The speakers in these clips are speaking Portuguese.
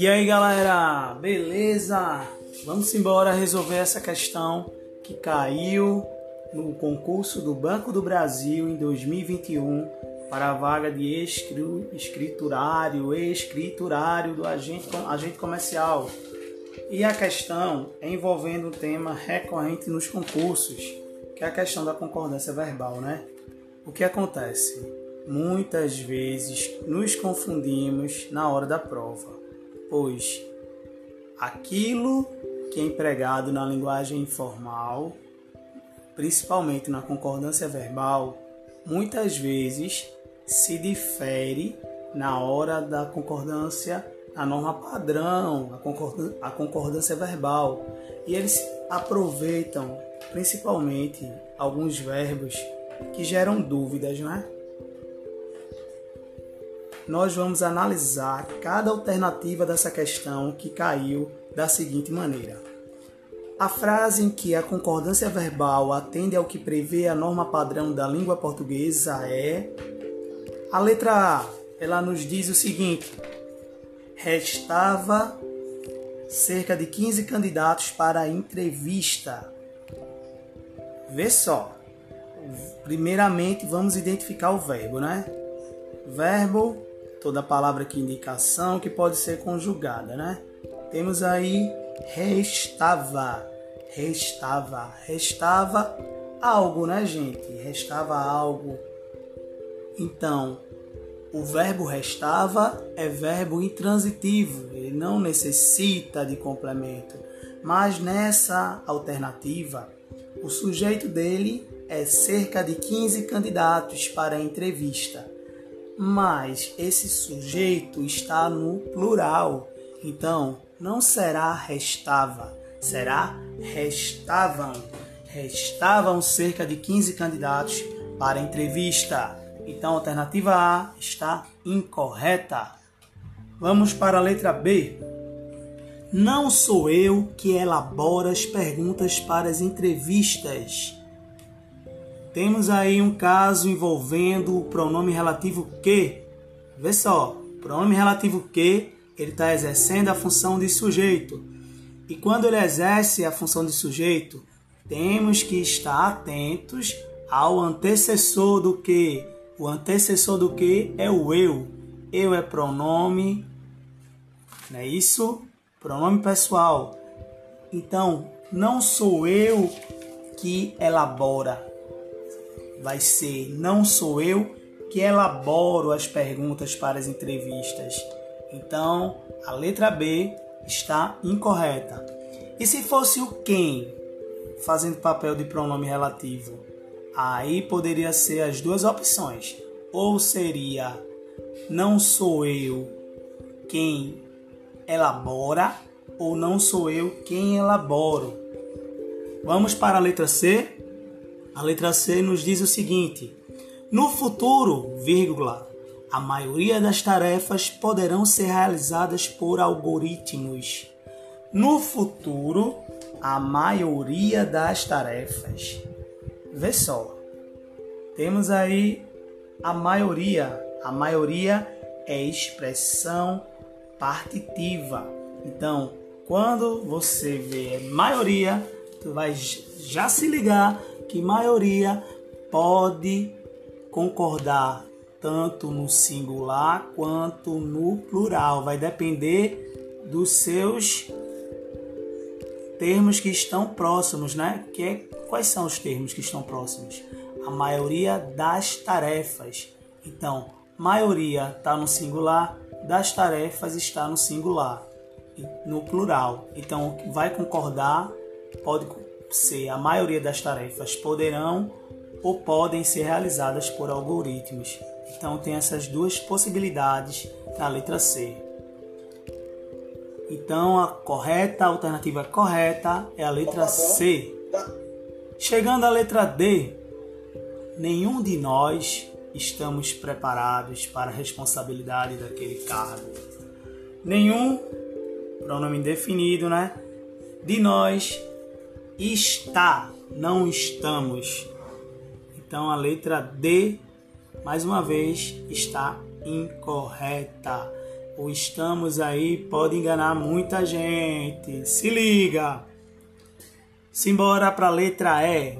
E aí galera, beleza? Vamos embora resolver essa questão que caiu no concurso do Banco do Brasil em 2021 para a vaga de escriturário, escriturário do agente, agente comercial. E a questão é envolvendo um tema recorrente nos concursos, que é a questão da concordância verbal, né? O que acontece? Muitas vezes nos confundimos na hora da prova, pois aquilo que é empregado na linguagem informal, principalmente na concordância verbal, muitas vezes se difere na hora da concordância, a norma padrão, a concordância, a concordância verbal. E eles aproveitam principalmente alguns verbos que geram dúvidas, não é? Nós vamos analisar cada alternativa dessa questão que caiu da seguinte maneira. A frase em que a concordância verbal atende ao que prevê a norma padrão da língua portuguesa é a letra A. Ela nos diz o seguinte: restava cerca de 15 candidatos para a entrevista. Vê só primeiramente vamos identificar o verbo, né? Verbo, toda palavra que indicação que pode ser conjugada, né? Temos aí restava, restava, restava algo, né, gente? Restava algo. Então, o verbo restava é verbo intransitivo, ele não necessita de complemento. Mas nessa alternativa, o sujeito dele é cerca de 15 candidatos para a entrevista, mas esse sujeito está no plural, então não será restava, será restavam. Restavam cerca de 15 candidatos para a entrevista. Então a alternativa A está incorreta. Vamos para a letra B. Não sou eu que elaboro as perguntas para as entrevistas temos aí um caso envolvendo o pronome relativo que. Vê só, pronome relativo que, ele está exercendo a função de sujeito. E quando ele exerce a função de sujeito, temos que estar atentos ao antecessor do que. O antecessor do que é o eu. Eu é pronome, não é isso? Pronome pessoal. Então, não sou eu que elabora, vai ser não sou eu que elaboro as perguntas para as entrevistas. Então, a letra B está incorreta. E se fosse o quem fazendo papel de pronome relativo? Aí poderia ser as duas opções. Ou seria não sou eu quem elabora ou não sou eu quem elaboro. Vamos para a letra C? A letra C nos diz o seguinte: No futuro, vírgula, a maioria das tarefas poderão ser realizadas por algoritmos. No futuro, a maioria das tarefas. Vê só. Temos aí a maioria. A maioria é expressão partitiva. Então, quando você vê maioria, tu vai já se ligar que maioria pode concordar tanto no singular quanto no plural. Vai depender dos seus termos que estão próximos, né? Que é, quais são os termos que estão próximos? A maioria das tarefas. Então, maioria está no singular, das tarefas está no singular, no plural. Então, vai concordar, pode ser a maioria das tarefas poderão ou podem ser realizadas por algoritmos. Então tem essas duas possibilidades na letra C. Então a correta, a alternativa correta é a letra C. Chegando à letra D, nenhum de nós estamos preparados para a responsabilidade daquele cargo. Nenhum, pronome indefinido, né? De nós está, não estamos. Então a letra D, mais uma vez, está incorreta. o estamos aí pode enganar muita gente. Se liga! Simbora para a letra E.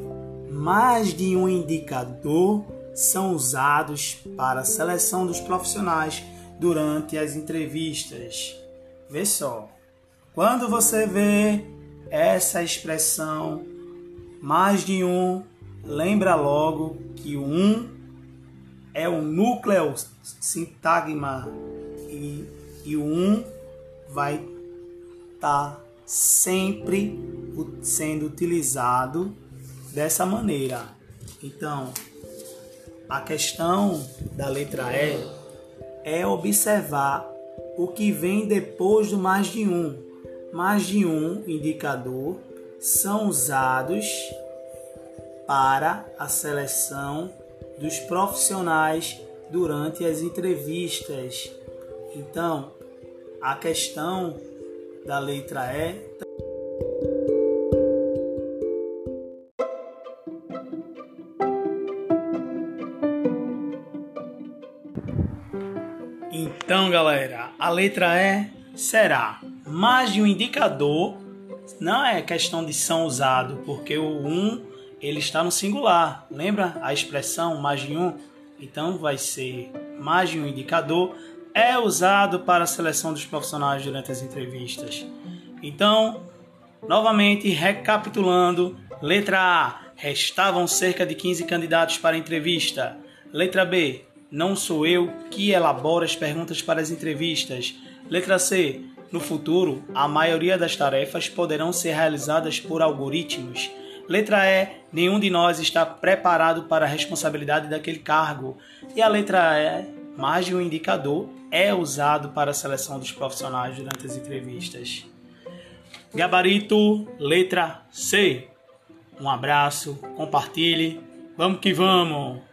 Mais de um indicador são usados para a seleção dos profissionais durante as entrevistas. Vê só. Quando você vê essa expressão mais de um, lembra logo que um é o núcleo sintagma e, e o um vai estar tá sempre sendo utilizado dessa maneira. Então, a questão da letra E é observar o que vem depois do mais de um. Mais de um indicador são usados para a seleção dos profissionais durante as entrevistas. Então, a questão da letra E Então, galera, a letra E será mais de um indicador. Não é questão de são usado, porque o um ele está no singular. Lembra a expressão mais de um? Então vai ser mais de um indicador é usado para a seleção dos profissionais durante as entrevistas. Então, novamente recapitulando, letra A, restavam cerca de 15 candidatos para a entrevista. Letra B, não sou eu que elaboro as perguntas para as entrevistas. Letra C. No futuro, a maioria das tarefas poderão ser realizadas por algoritmos. Letra E. Nenhum de nós está preparado para a responsabilidade daquele cargo. E a letra E, mais de um indicador, é usado para a seleção dos profissionais durante as entrevistas. Gabarito, letra C. Um abraço, compartilhe. Vamos que vamos!